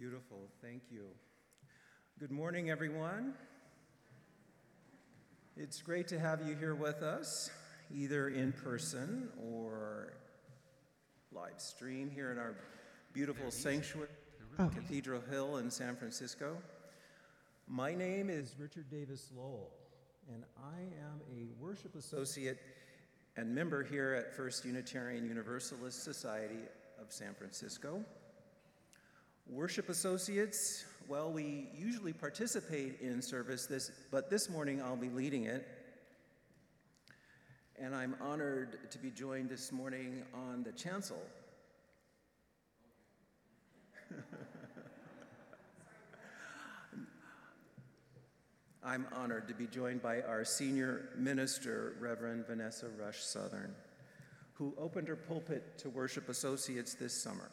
Beautiful, thank you. Good morning, everyone. It's great to have you here with us, either in person or live stream here in our beautiful sanctuary, oh. Cathedral Hill in San Francisco. My name is Richard Davis Lowell, and I am a worship associate and member here at First Unitarian Universalist Society of San Francisco. Worship associates, well, we usually participate in service this, but this morning I'll be leading it. And I'm honored to be joined this morning on the chancel. I'm honored to be joined by our senior minister, Reverend Vanessa Rush Southern, who opened her pulpit to worship associates this summer.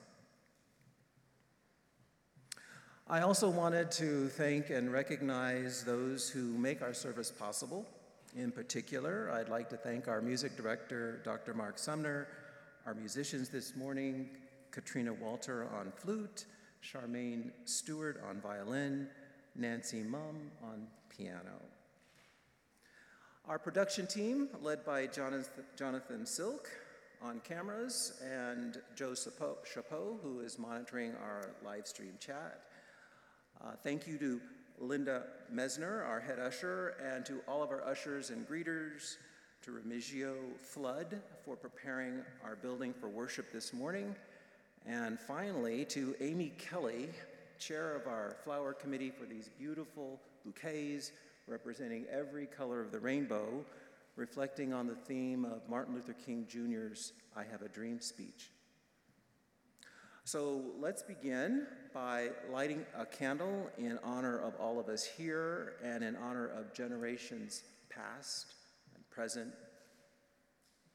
I also wanted to thank and recognize those who make our service possible. In particular, I'd like to thank our music director, Dr. Mark Sumner, our musicians this morning, Katrina Walter on flute, Charmaine Stewart on violin, Nancy Mum on piano. Our production team, led by Jonathan Silk on cameras, and Joe Chapeau, who is monitoring our live stream chat. Uh, thank you to Linda Mesner, our head usher, and to all of our ushers and greeters, to Remigio Flood for preparing our building for worship this morning, and finally to Amy Kelly, chair of our flower committee for these beautiful bouquets representing every color of the rainbow, reflecting on the theme of Martin Luther King Jr.'s I Have a Dream speech. So let's begin by lighting a candle in honor of all of us here and in honor of generations past and present,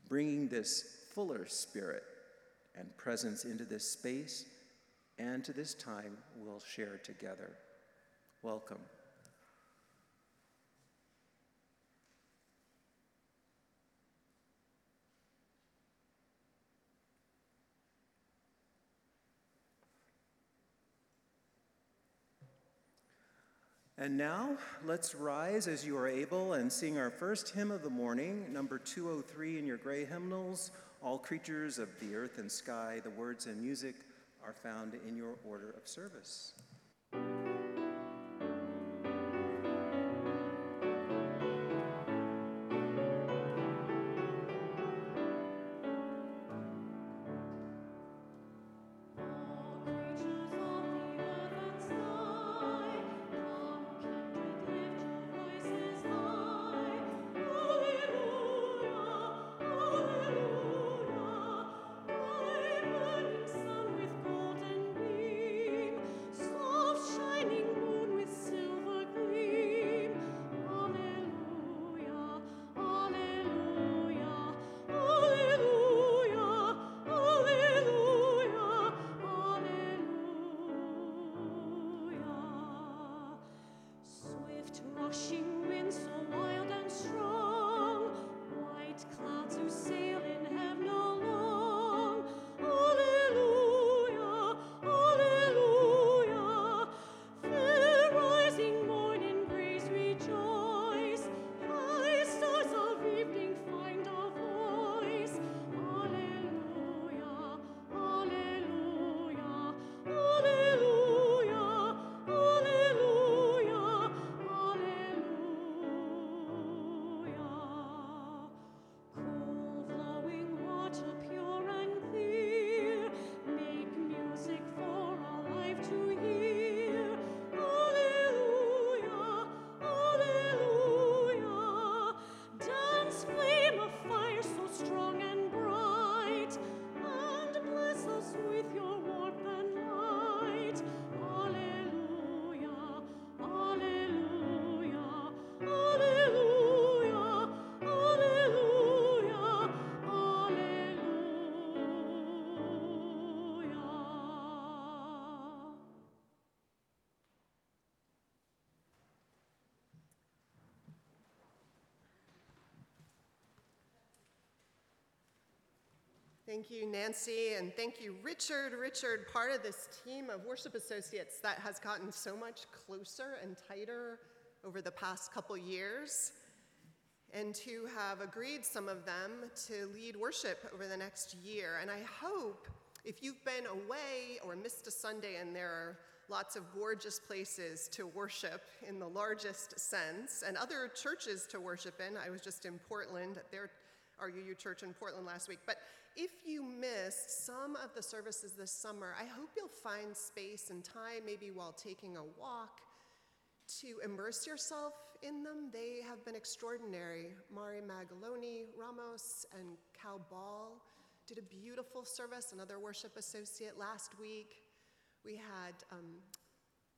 bringing this fuller spirit and presence into this space and to this time we'll share together. Welcome. And now, let's rise as you are able and sing our first hymn of the morning, number 203 in your gray hymnals, All Creatures of the Earth and Sky. The words and music are found in your order of service. Thank you, Nancy, and thank you, Richard. Richard, part of this team of worship associates that has gotten so much closer and tighter over the past couple years, and to have agreed, some of them, to lead worship over the next year. And I hope if you've been away or missed a Sunday and there are lots of gorgeous places to worship in the largest sense, and other churches to worship in. I was just in Portland at their RUU church in Portland last week. But if you missed some of the services this summer, I hope you'll find space and time, maybe while taking a walk, to immerse yourself in them. They have been extraordinary. Mari Magaloni Ramos and Cal Ball did a beautiful service, another worship associate last week. We had um,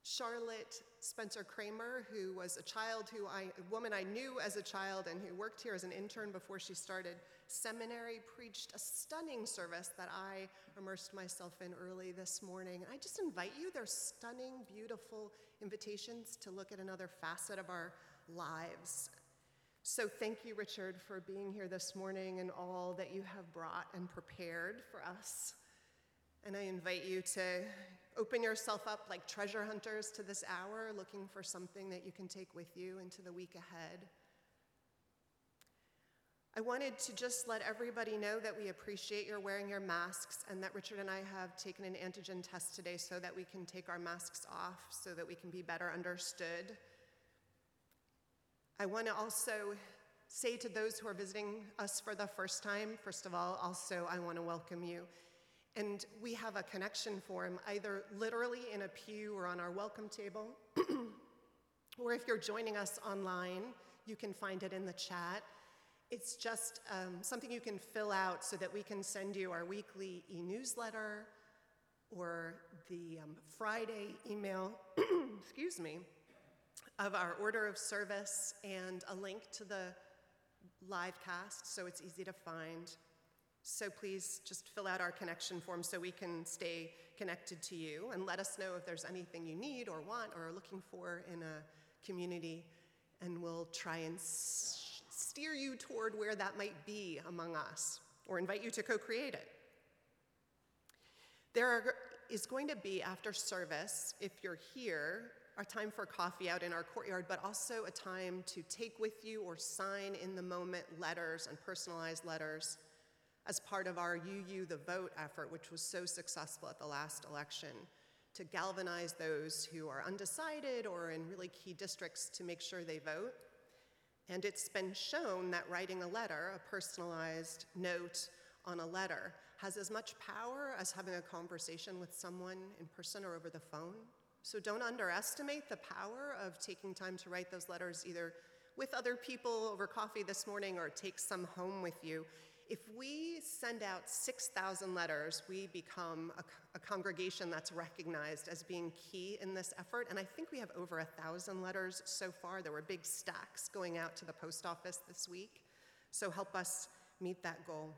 Charlotte Spencer Kramer, who was a child who I, a woman I knew as a child and who worked here as an intern before she started seminary, preached a stunning service that I immersed myself in early this morning. I just invite you, they're stunning, beautiful invitations to look at another facet of our lives. So thank you, Richard, for being here this morning and all that you have brought and prepared for us. And I invite you to open yourself up like treasure hunters to this hour, looking for something that you can take with you into the week ahead. I wanted to just let everybody know that we appreciate your wearing your masks and that Richard and I have taken an antigen test today so that we can take our masks off so that we can be better understood. I want to also say to those who are visiting us for the first time, first of all, also, I want to welcome you. And we have a connection form, either literally in a pew or on our welcome table, or if you're joining us online, you can find it in the chat. It's just um, something you can fill out so that we can send you our weekly e newsletter or the um, Friday email, excuse me, of our order of service and a link to the live cast so it's easy to find. So please just fill out our connection form so we can stay connected to you and let us know if there's anything you need or want or are looking for in a community, and we'll try and steer you toward where that might be among us or invite you to co create it. There are, is going to be, after service, if you're here, a time for coffee out in our courtyard, but also a time to take with you or sign in the moment letters and personalized letters as part of our UU the Vote effort, which was so successful at the last election, to galvanize those who are undecided or in really key districts to make sure they vote. And it's been shown that writing a letter, a personalized note on a letter, has as much power as having a conversation with someone in person or over the phone. So don't underestimate the power of taking time to write those letters either with other people over coffee this morning or take some home with you. If we send out 6,000 letters, we become a, a, congregation that's recognized as being key in this effort. And I think we have over 1,000 letters so far. There were big stacks going out to the post office this week. So help us meet that goal.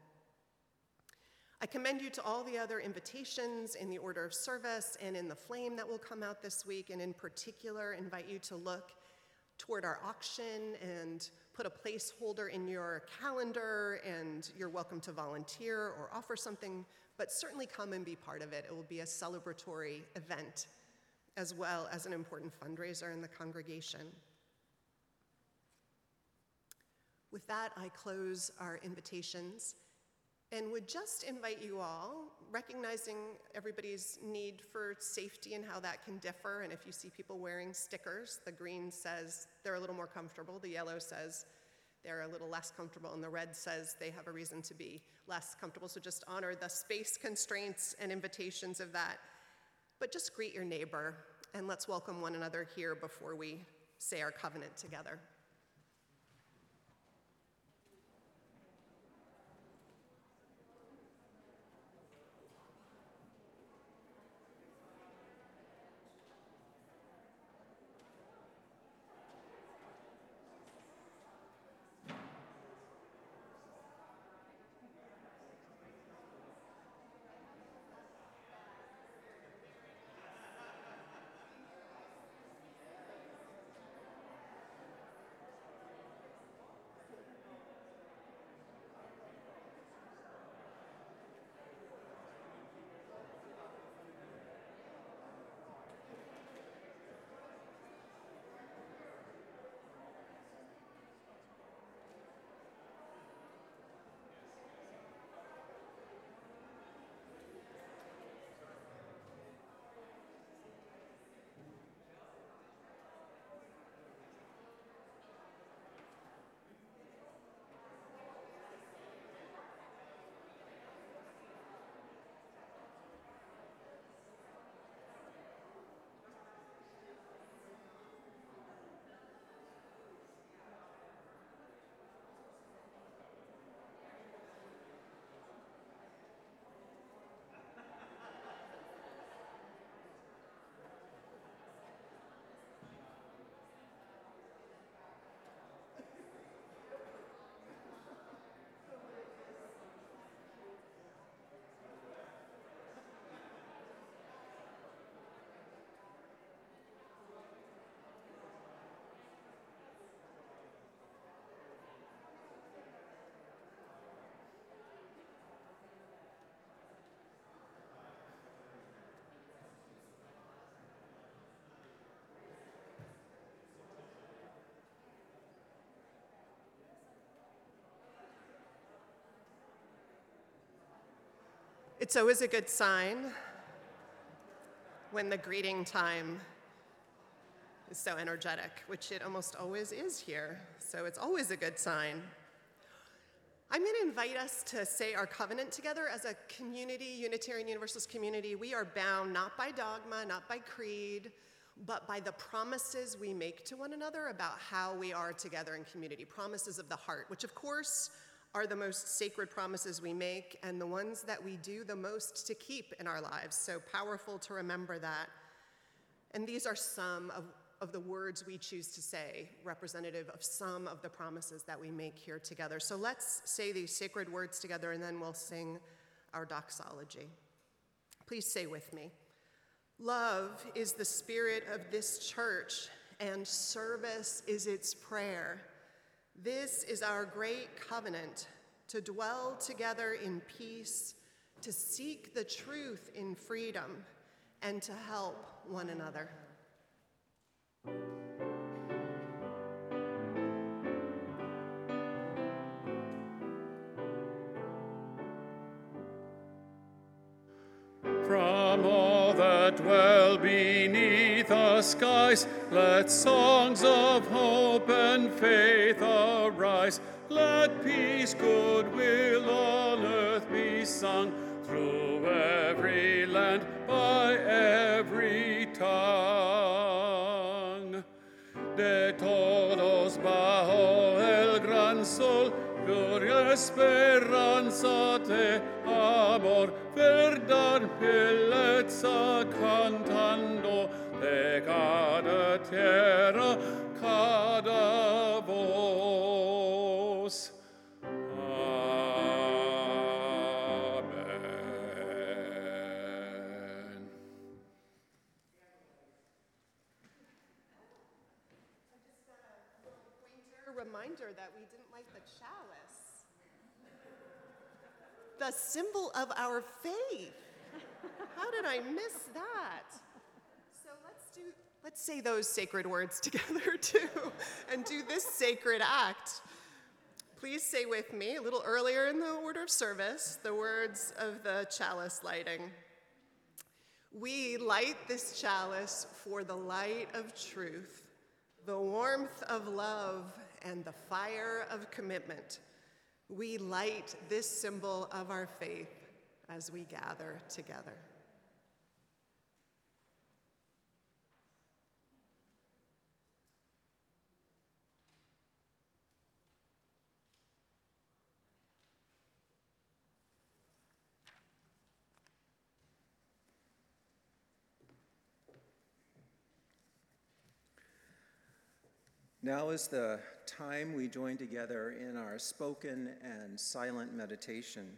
I commend you to all the other invitations in the order of service and in the flame that will come out this week, and in particular, invite you to look toward our auction and put a placeholder in your calendar, and you're welcome to volunteer or offer something, but certainly come and be part of it. It will be a celebratory event as well as an important fundraiser in the congregation. With that, I close our invitations and would just invite you all, recognizing everybody's need for safety and how that can differ. And if you see people wearing stickers, the green says they're a little more comfortable, the yellow says they're a little less comfortable, and the red says they have a reason to be less comfortable. So just honor the space constraints and invitations of that. But just greet your neighbor and let's welcome one another here before we say our covenant together. It's always a good sign when the greeting time is so energetic, which it almost always is here. So it's always a good sign. I'm going to invite us to say our covenant together as a community, Unitarian Universalist community. We are bound not by dogma, not by creed, but by the promises we make to one another about how we are together in community. Promises of the heart, which of course are the most sacred promises we make and the ones that we do the most to keep in our lives. So powerful to remember that. And these are some of of the words we choose to say, representative of some of the promises that we make here together. So let's say these sacred words together and then we'll sing our doxology. Please say with me Love is the spirit of this church, and service is its prayer. This is our great covenant to dwell together in peace, to seek the truth in freedom, and to help one another. The skies, let songs of hope and faith arise. Let peace, goodwill on earth be sung through every land by every tongue. De todos bajo el gran sol, gloria esperanza de amor, verdad, bellezza cantando de cada tierra, cada voz. Amen. pointer reminder that we didn't light the chalice. The symbol of our faith. How did I miss that? Let's say those sacred words together too and do this sacred act. Please say with me a little earlier in the order of service the words of the chalice lighting. We light this chalice for the light of truth the warmth of love and the fire of commitment. We light this symbol of our faith as we gather together. Now is the time we join together in our spoken and silent meditation.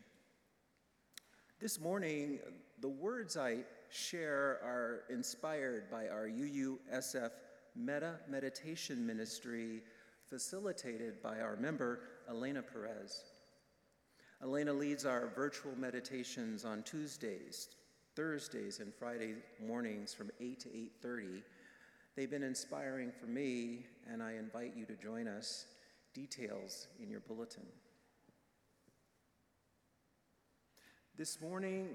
This morning, the words I share are inspired by our UUSF Metta Meditation Ministry, facilitated by our member, Elena Perez. Elena leads our virtual meditations on Tuesdays, Thursdays, and Friday mornings from 8 to 8:30 They've been inspiring for me, and I invite you to join us. Details in your bulletin. This morning,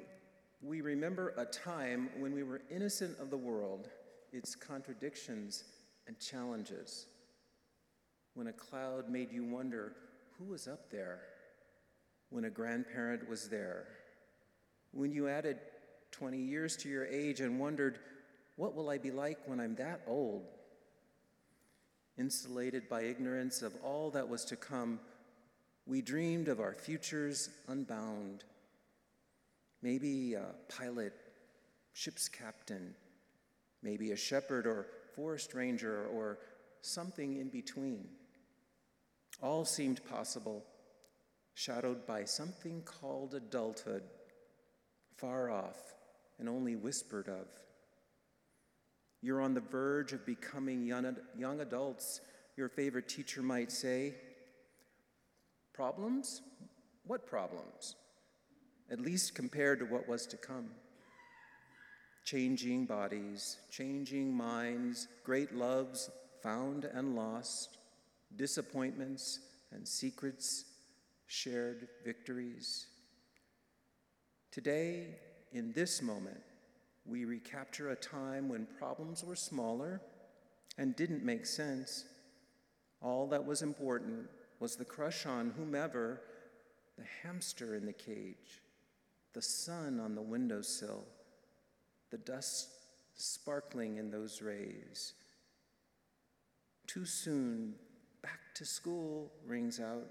we remember a time when we were innocent of the world, its contradictions and challenges. When a cloud made you wonder who was up there, when a grandparent was there, when you added 20 years to your age and wondered what will I be like when I'm that old? Insulated by ignorance of all that was to come, we dreamed of our futures unbound. Maybe a pilot, ship's captain, maybe a shepherd or forest ranger or something in between. All seemed possible, shadowed by something called adulthood, far off and only whispered of. You're on the verge of becoming young, young adults, your favorite teacher might say. Problems? What problems? At least compared to what was to come. Changing bodies, changing minds, great loves found and lost, disappointments and secrets, shared victories. Today, in this moment, we recapture a time when problems were smaller and didn't make sense. All that was important was the crush on whomever, the hamster in the cage, the sun on the windowsill, the dust sparkling in those rays. Too soon, back to school rings out.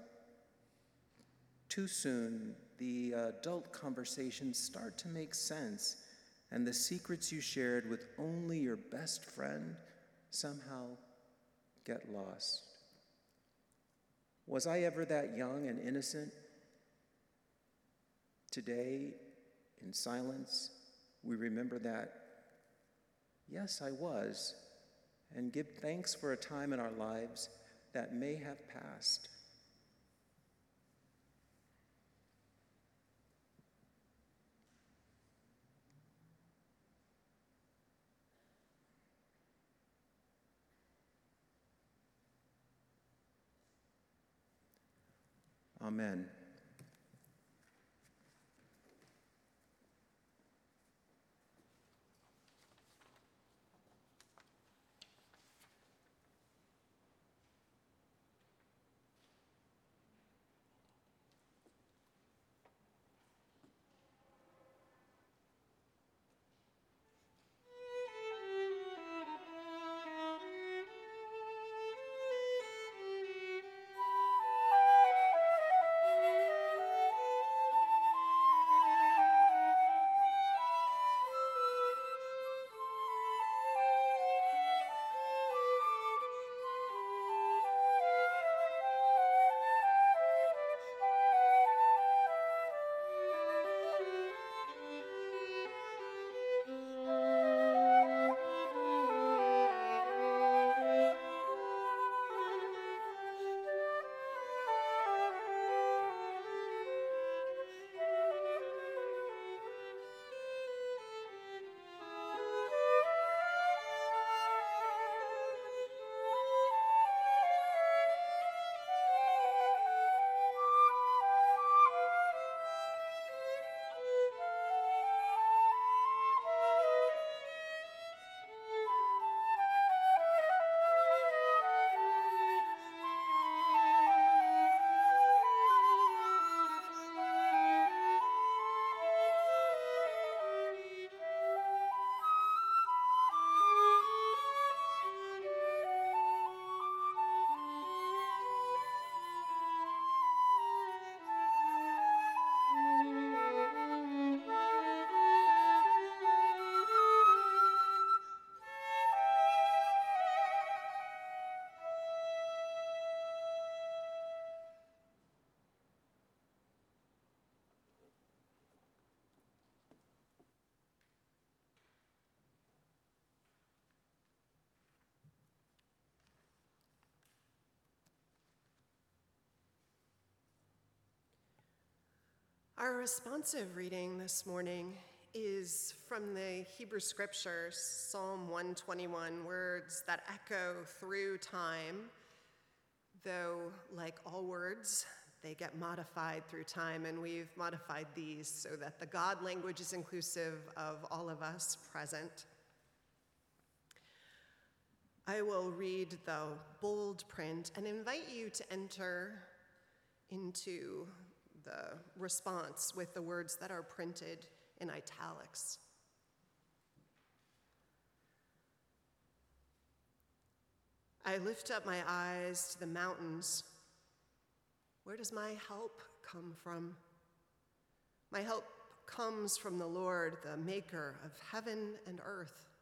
Too soon, the adult conversations start to make sense, and the secrets you shared with only your best friend somehow get lost. Was I ever that young and innocent? Today, in silence, we remember that, yes, I was, and give thanks for a time in our lives that may have passed. Amen. Our responsive reading this morning is from the Hebrew Scriptures, Psalm 121, words that echo through time, though, like all words, they get modified through time, and we've modified these so that the God language is inclusive of all of us present. I will read the bold print and invite you to enter into the response with the words that are printed in italics. I lift up my eyes to the mountains. Where does my help come from? My help comes from the Lord, the maker of heaven and earth.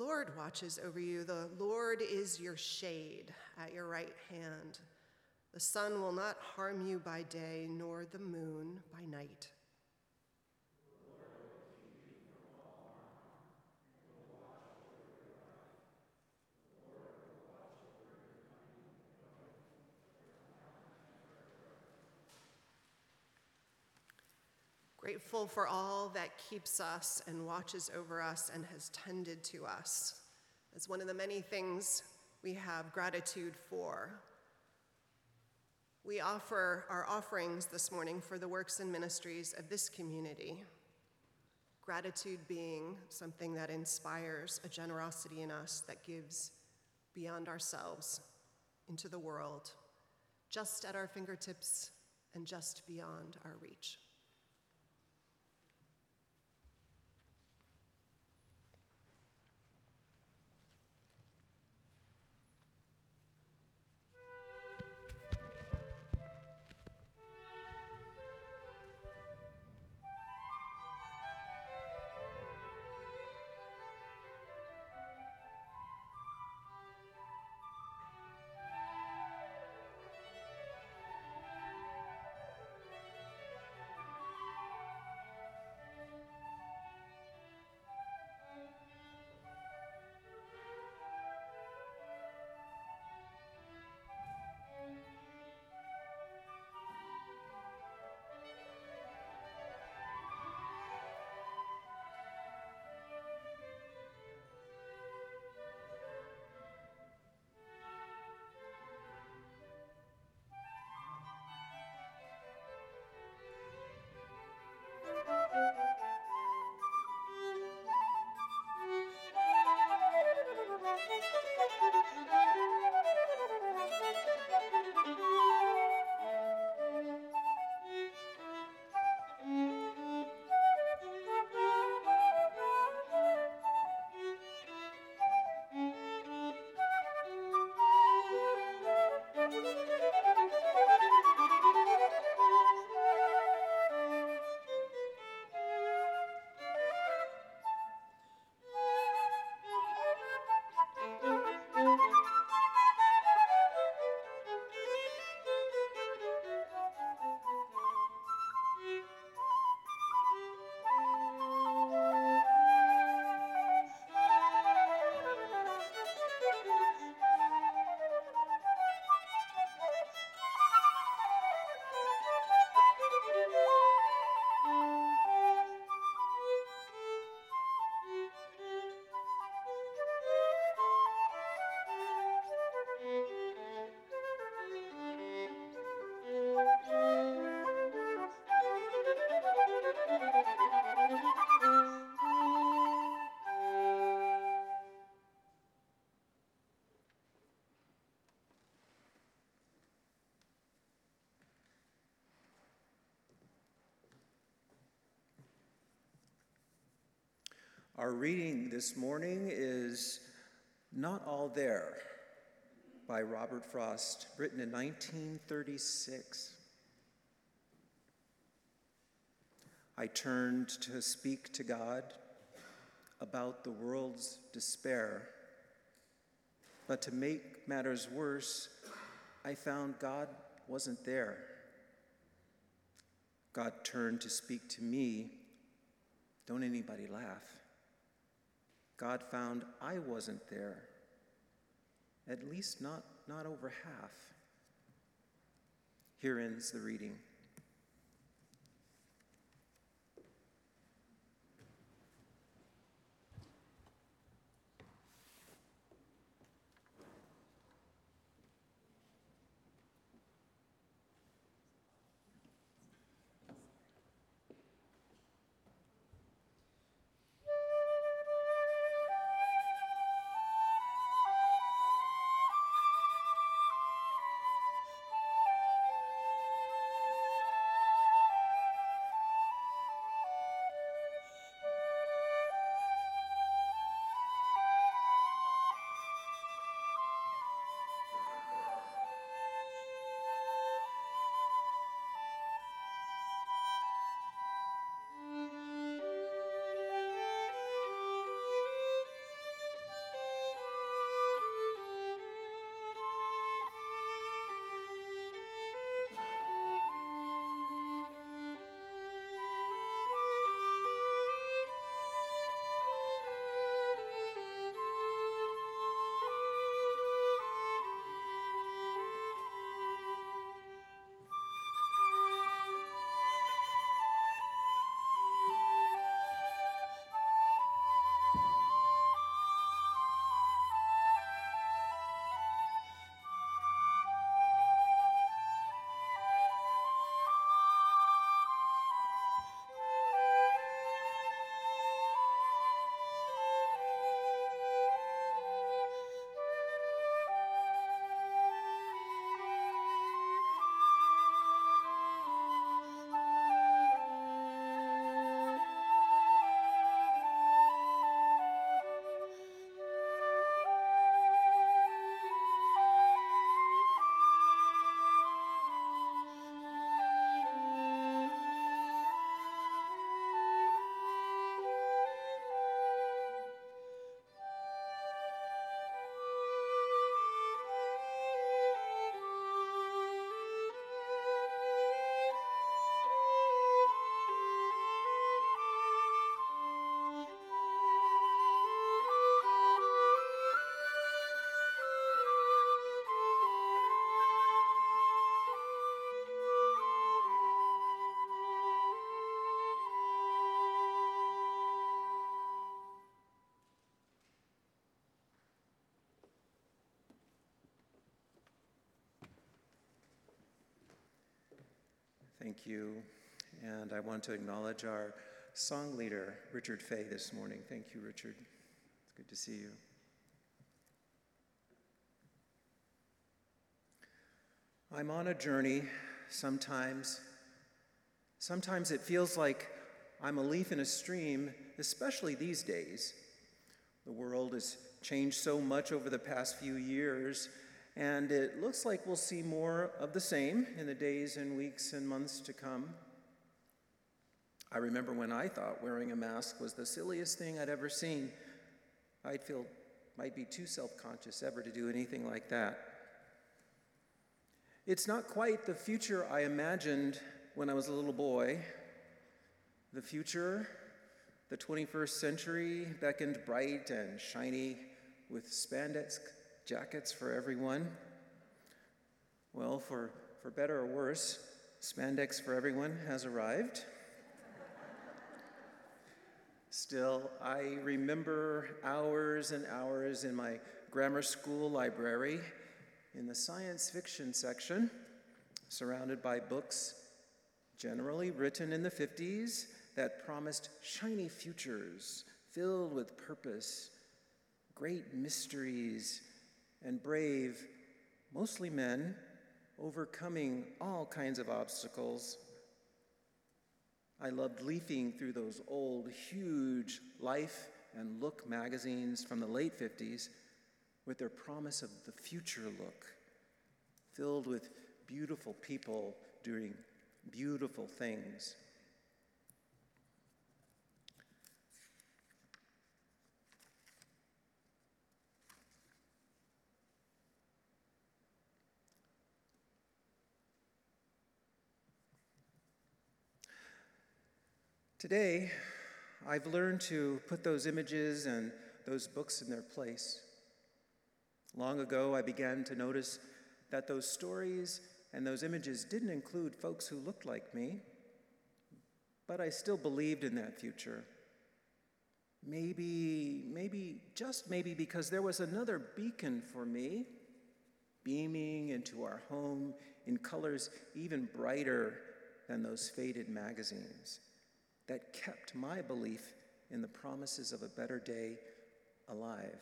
Lord watches over you. The Lord is your shade at your right hand. The sun will not harm you by day, nor the moon by night. Grateful for all that keeps us and watches over us and has tended to us. As one of the many things we have gratitude for. We offer our offerings this morning for the works and ministries of this community. Gratitude being something that inspires a generosity in us that gives beyond ourselves into the world, just at our fingertips and just beyond our reach. Our reading this morning is Not All There by Robert Frost, written in 1936. I turned to speak to God about the world's despair. But to make matters worse, I found God wasn't there. God turned to speak to me. Don't anybody laugh. God found I wasn't there, at least not, not over half. Here ends the reading. Thank you. And I want to acknowledge our song leader, Richard Fay, this morning. Thank you, Richard. It's good to see you. I'm on a journey sometimes. Sometimes it feels like I'm a leaf in a stream, especially these days. The world has changed so much over the past few years, and it looks like we'll see more of the same in the days and weeks and months to come. I remember when I thought wearing a mask was the silliest thing I'd ever seen. I'd feel might be too self-conscious ever to do anything like that. It's not quite the future I imagined when I was a little boy. The future, the 21st century, beckoned bright and shiny with spandex jackets for everyone. Well, for, for better or worse, spandex for everyone has arrived. Still, I remember hours and hours in my grammar school library in the science fiction section, surrounded by books generally written in the 50s that promised shiny futures filled with purpose, great mysteries, and brave, mostly men, overcoming all kinds of obstacles I loved leafing through those old, huge Life and Look magazines from the late 50s with their promise of the future look, filled with beautiful people doing beautiful things. Today, I've learned to put those images and those books in their place. Long ago, I began to notice that those stories and those images didn't include folks who looked like me, but I still believed in that future. Maybe, maybe, just maybe because there was another beacon for me, beaming into our home in colors even brighter than those faded magazines that kept my belief in the promises of a better day alive.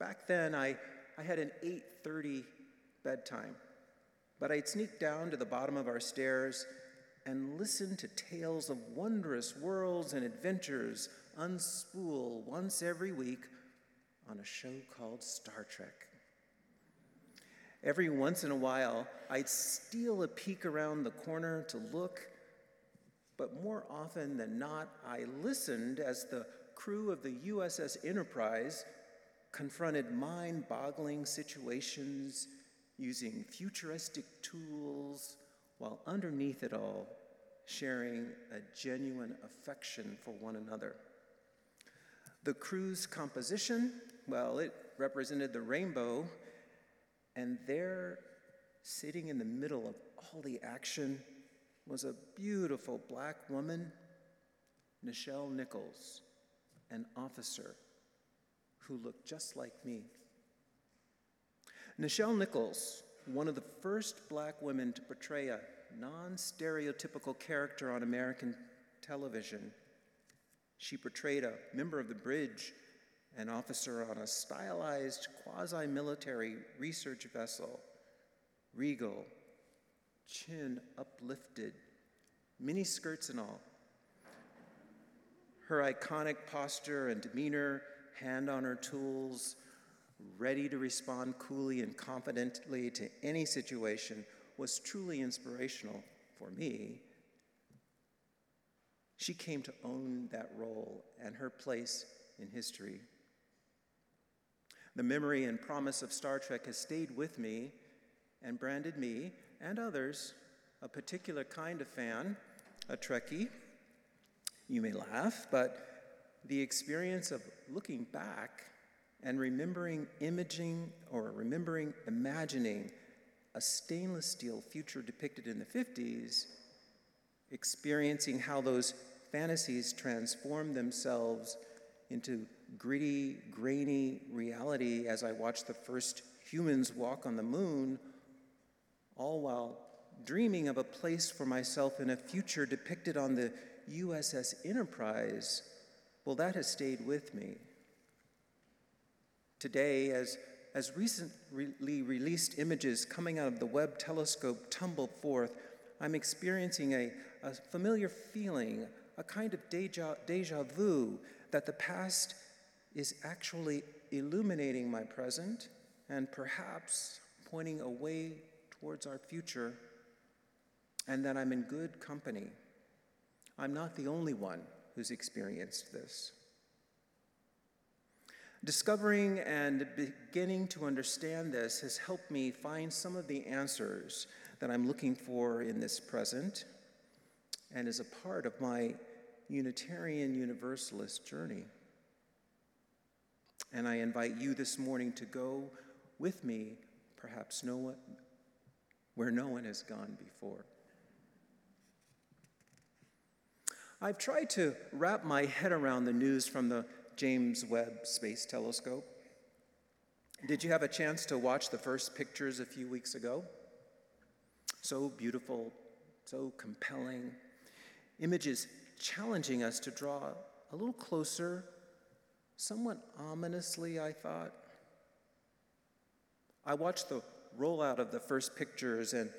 Back then, I, I had an 8:30 bedtime, but I'd sneak down to the bottom of our stairs and listen to tales of wondrous worlds and adventures unspool once every week on a show called Star Trek. Every once in a while, I'd steal a peek around the corner to look but more often than not, I listened as the crew of the USS Enterprise confronted mind boggling situations using futuristic tools while underneath it all, sharing a genuine affection for one another. The crew's composition, well, it represented the rainbow, and there, sitting in the middle of all the action, was a beautiful black woman, Nichelle Nichols, an officer who looked just like me. Nichelle Nichols, one of the first black women to portray a non stereotypical character on American television. She portrayed a member of the bridge, an officer on a stylized quasi military research vessel, regal chin uplifted, mini skirts and all. Her iconic posture and demeanor, hand on her tools, ready to respond coolly and confidently to any situation, was truly inspirational for me. She came to own that role and her place in history. The memory and promise of Star Trek has stayed with me and branded me and others a particular kind of fan, a Trekkie. You may laugh, but the experience of looking back and remembering imaging or remembering imagining a stainless steel future depicted in the 50s, experiencing how those fantasies transformed themselves into gritty, grainy reality as I watched the first humans walk on the moon all while dreaming of a place for myself in a future depicted on the USS Enterprise, well, that has stayed with me. Today, as, as recently released images coming out of the Webb telescope tumble forth, I'm experiencing a, a familiar feeling, a kind of deja, deja vu, that the past is actually illuminating my present and perhaps pointing a way towards our future, and that I'm in good company. I'm not the only one who's experienced this. Discovering and beginning to understand this has helped me find some of the answers that I'm looking for in this present and is a part of my Unitarian Universalist journey. And I invite you this morning to go with me, perhaps no one, where no one has gone before. I've tried to wrap my head around the news from the James Webb Space Telescope. Did you have a chance to watch the first pictures a few weeks ago? So beautiful, so compelling. Images challenging us to draw a little closer, somewhat ominously, I thought. I watched the rollout of the first pictures and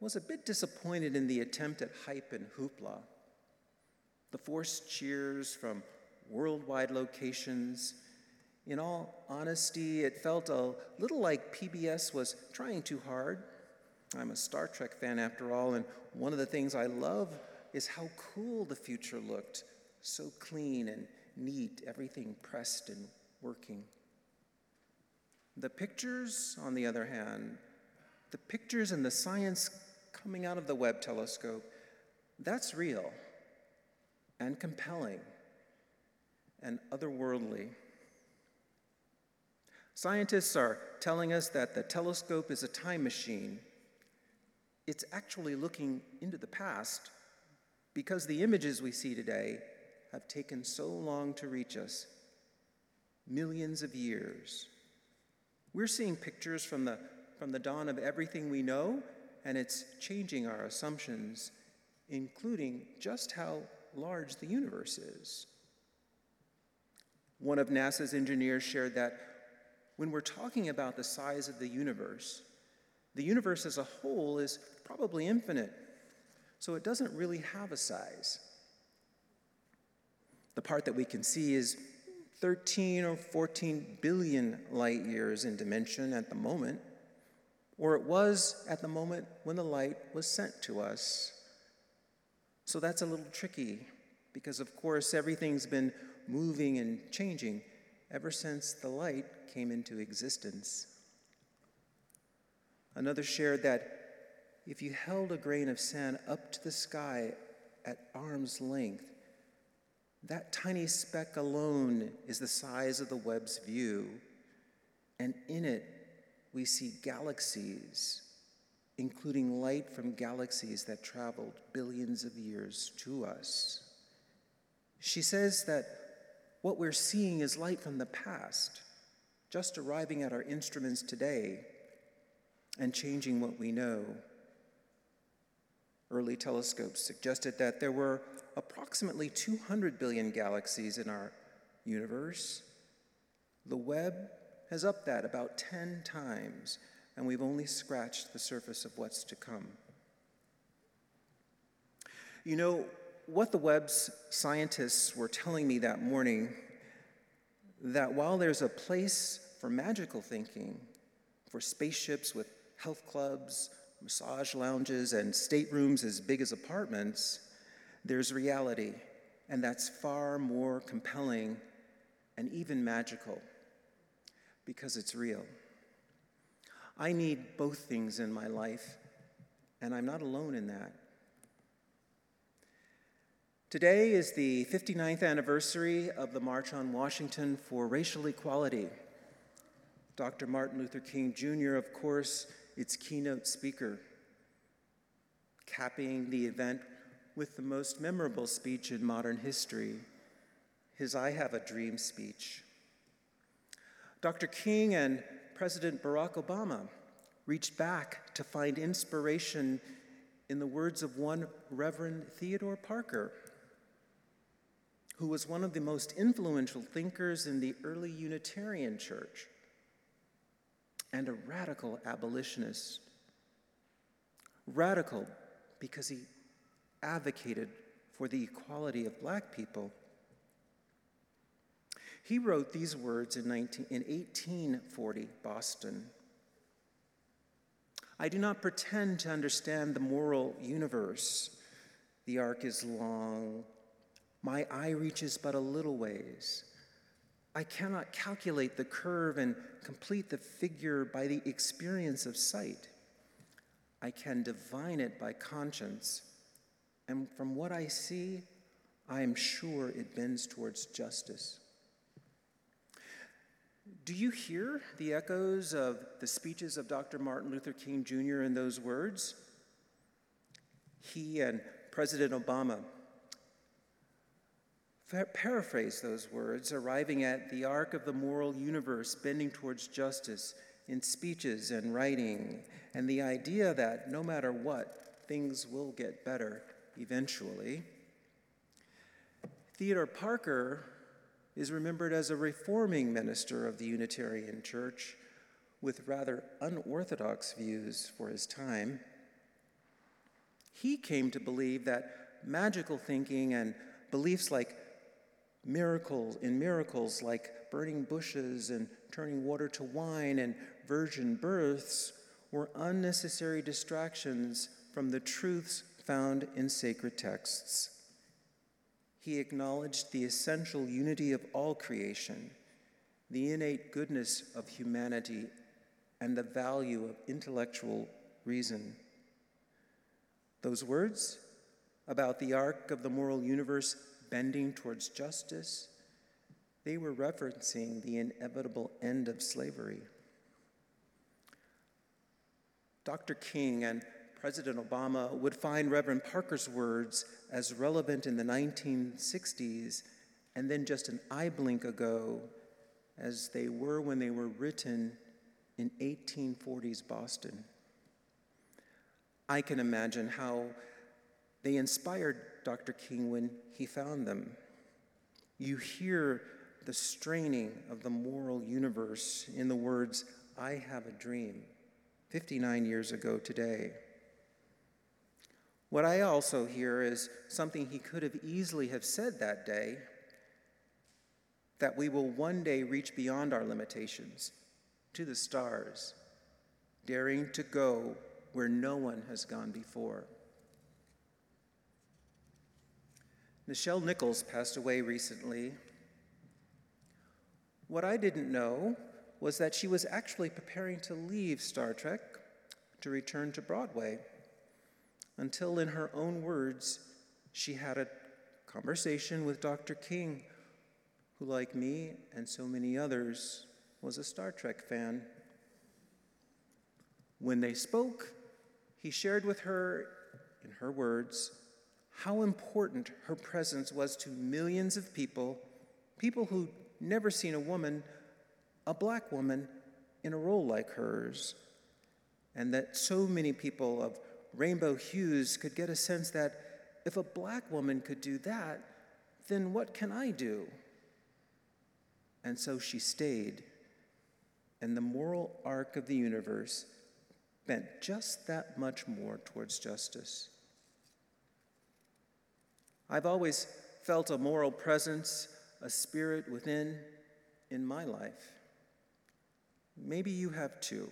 was a bit disappointed in the attempt at hype and hoopla. The forced cheers from worldwide locations. In all honesty, it felt a little like PBS was trying too hard. I'm a Star Trek fan after all, and one of the things I love is how cool the future looked. So clean and neat, everything pressed and working. The pictures, on the other hand, the pictures and the science coming out of the Webb telescope, that's real and compelling and otherworldly. Scientists are telling us that the telescope is a time machine. It's actually looking into the past because the images we see today have taken so long to reach us millions of years. We're seeing pictures from the, from the dawn of everything we know, and it's changing our assumptions, including just how large the universe is. One of NASA's engineers shared that when we're talking about the size of the universe, the universe as a whole is probably infinite, so it doesn't really have a size. The part that we can see is 13 or 14 billion light years in dimension at the moment, or it was at the moment when the light was sent to us. So that's a little tricky because, of course, everything's been moving and changing ever since the light came into existence. Another shared that if you held a grain of sand up to the sky at arm's length, that tiny speck alone is the size of the Webb's view, and in it we see galaxies, including light from galaxies that traveled billions of years to us. She says that what we're seeing is light from the past, just arriving at our instruments today and changing what we know. Early telescopes suggested that there were approximately 200 billion galaxies in our universe. The Webb has upped that about 10 times, and we've only scratched the surface of what's to come. You know, what the Webb's scientists were telling me that morning that while there's a place for magical thinking, for spaceships with health clubs, massage lounges, and staterooms as big as apartments, there's reality, and that's far more compelling and even magical because it's real. I need both things in my life, and I'm not alone in that. Today is the 59th anniversary of the March on Washington for Racial Equality. Dr. Martin Luther King Jr., of course, its keynote speaker, capping the event with the most memorable speech in modern history, his I Have a Dream speech. Dr. King and President Barack Obama reached back to find inspiration in the words of one Reverend Theodore Parker, who was one of the most influential thinkers in the early Unitarian Church and a radical abolitionist. Radical because he advocated for the equality of black people. He wrote these words in, 19, in 1840, Boston. I do not pretend to understand the moral universe. The arc is long. My eye reaches but a little ways. I cannot calculate the curve and complete the figure by the experience of sight. I can divine it by conscience, and from what I see, I am sure it bends towards justice. Do you hear the echoes of the speeches of Dr. Martin Luther King Jr. in those words? He and President Obama paraphrase those words, arriving at the arc of the moral universe bending towards justice in speeches and writing, and the idea that no matter what, things will get better eventually. Theodore Parker is remembered as a reforming minister of the Unitarian Church with rather unorthodox views for his time. He came to believe that magical thinking and beliefs like miracles in miracles like burning bushes and turning water to wine and virgin births were unnecessary distractions from the truths found in sacred texts. He acknowledged the essential unity of all creation, the innate goodness of humanity, and the value of intellectual reason. Those words about the arc of the moral universe bending towards justice, they were referencing the inevitable end of slavery. Dr. King and President Obama would find Reverend Parker's words as relevant in the 1960s and then just an eye blink ago as they were when they were written in 1840s Boston. I can imagine how they inspired Dr. King when he found them. You hear the straining of the moral universe in the words, I have a dream, 59 years ago today. What I also hear is something he could have easily have said that day that we will one day reach beyond our limitations to the stars, daring to go where no one has gone before. Nichelle Nichols passed away recently. What I didn't know was that she was actually preparing to leave Star Trek to return to Broadway until, in her own words, she had a conversation with Dr. King, who, like me and so many others, was a Star Trek fan. When they spoke, he shared with her, in her words, how important her presence was to millions of people, people who'd never seen a woman, a black woman, in a role like hers, and that so many people of rainbow hues could get a sense that if a black woman could do that, then what can I do? And so she stayed, and the moral arc of the universe bent just that much more towards justice. I've always felt a moral presence, a spirit within in my life. Maybe you have too.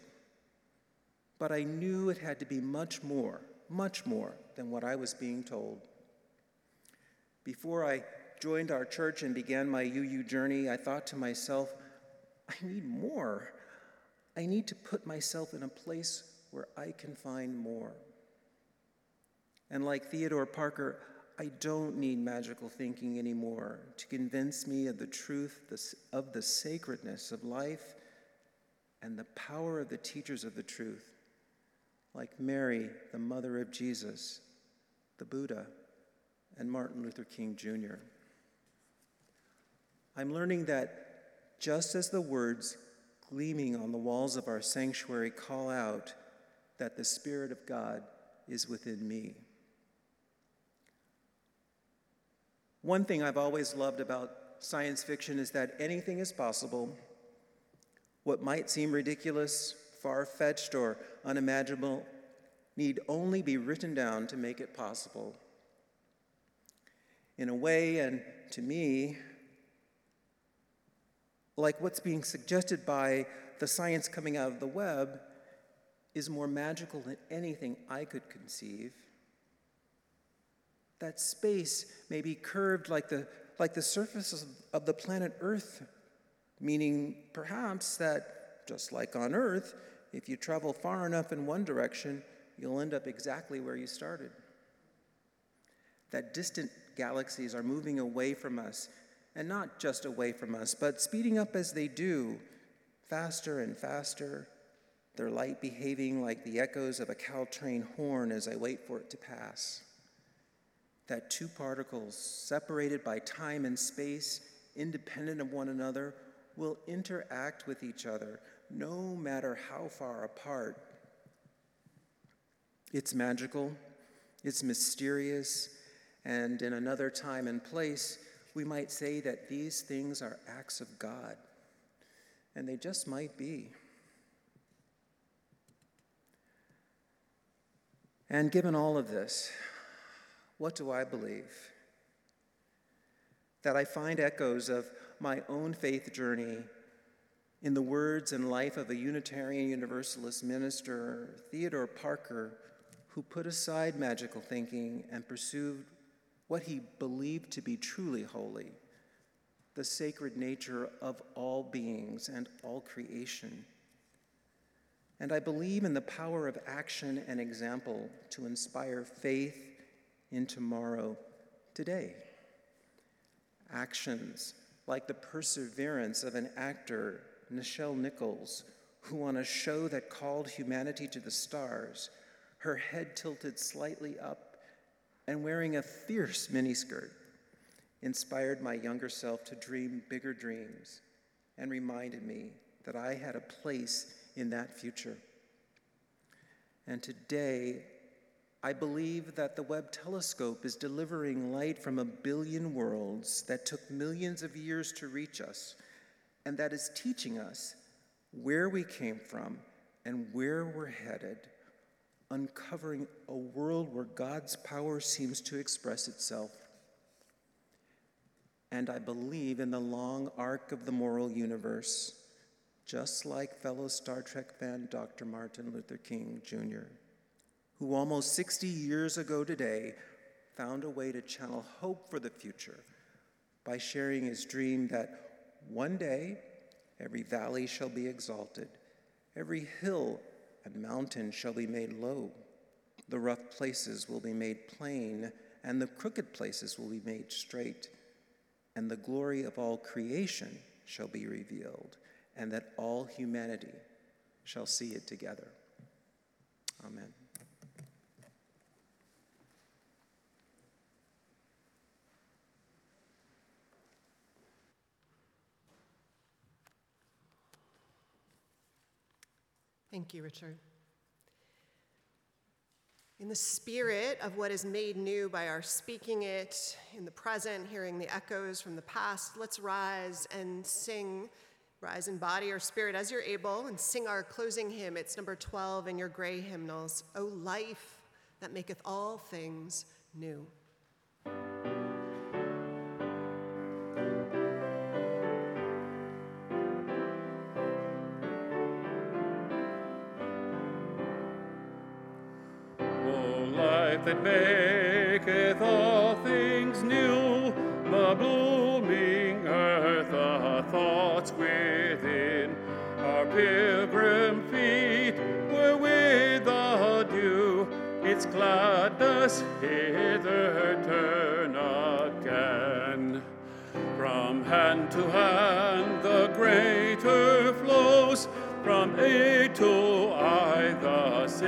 But I knew it had to be much more, much more than what I was being told. Before I joined our church and began my UU journey, I thought to myself, I need more. I need to put myself in a place where I can find more. And like Theodore Parker, I don't need magical thinking anymore to convince me of the truth of the sacredness of life and the power of the teachers of the truth, like Mary, the mother of Jesus, the Buddha, and Martin Luther King Jr. I'm learning that just as the words gleaming on the walls of our sanctuary call out that the Spirit of God is within me. One thing I've always loved about science fiction is that anything is possible. What might seem ridiculous, far fetched, or unimaginable need only be written down to make it possible. In a way, and to me, like what's being suggested by the science coming out of the Webb, is more magical than anything I could conceive. That space may be curved like the, like the surface of, the planet Earth, meaning perhaps that, just like on Earth, if you travel far enough in one direction, you'll end up exactly where you started. That distant galaxies are moving away from us, and not just away from us, but speeding up as they do, faster and faster, their light behaving like the echoes of a Caltrain horn as I wait for it to pass. That two particles, separated by time and space, independent of one another, will interact with each other no matter how far apart. It's magical, it's mysterious, and in another time and place, we might say that these things are acts of God. And they just might be. And given all of this, what do I believe? That I find echoes of my own faith journey in the words and life of a Unitarian Universalist minister, Theodore Parker, who put aside magical thinking and pursued what he believed to be truly holy the sacred nature of all beings and all creation. And I believe in the power of action and example to inspire faith in tomorrow, today. Actions like the perseverance of an actor, Nichelle Nichols, who on a show that called humanity to the stars, her head tilted slightly up and wearing a fierce miniskirt inspired my younger self to dream bigger dreams and reminded me that I had a place in that future. And today, I believe that the Webb telescope is delivering light from a billion worlds that took millions of years to reach us, and that is teaching us where we came from and where we're headed uncovering a world where God's power seems to express itself. And I believe in the long arc of the moral universe, just like fellow Star Trek fan Dr. Martin Luther King Jr., who almost 60 years ago today found a way to channel hope for the future by sharing his dream that one day every valley shall be exalted, every hill and mountain shall be made low. The rough places will be made plain, and the crooked places will be made straight. And the glory of all creation shall be revealed, and that all humanity shall see it together. Amen. Thank you, Richard. In the spirit of what is made new by our speaking it in the present, hearing the echoes from the past, let's rise and sing, rise in body or spirit as you're able, and sing our closing hymn. It's number 12 in your gray hymnals. O life that maketh all things new. That maketh all things new, the blooming earth, the thoughts within. Our pilgrim feet were with the dew, its gladness hither turn again. From hand to hand the greater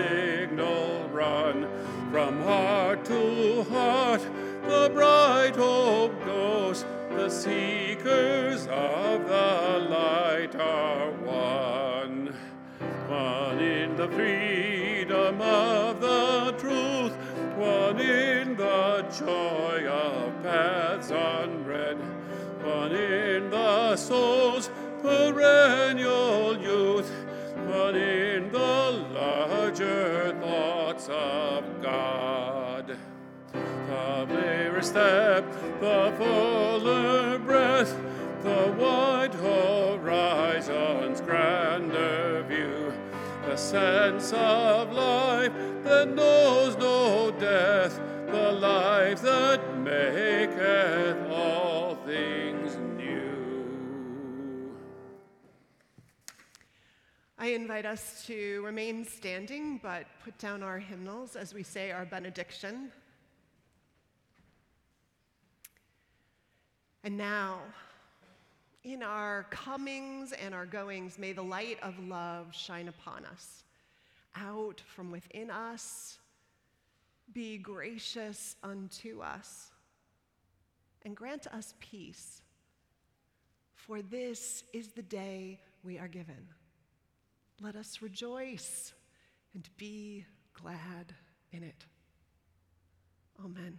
signal run from heart to heart, the bright hope goes. The seekers of the light are one. One in the freedom of the truth one in the joy of paths unread, one in the soul's perennial youth, of God. The clearer step, the fuller breath, the wide horizon's grander view, the sense of life that knows no death, I invite us to remain standing but put down our hymnals as we say our benediction. And now, in our comings and our goings, may the light of love shine upon us. Out from within us, be gracious unto us, and grant us peace. For this is the day we are given. Let us rejoice and be glad in it. Amen.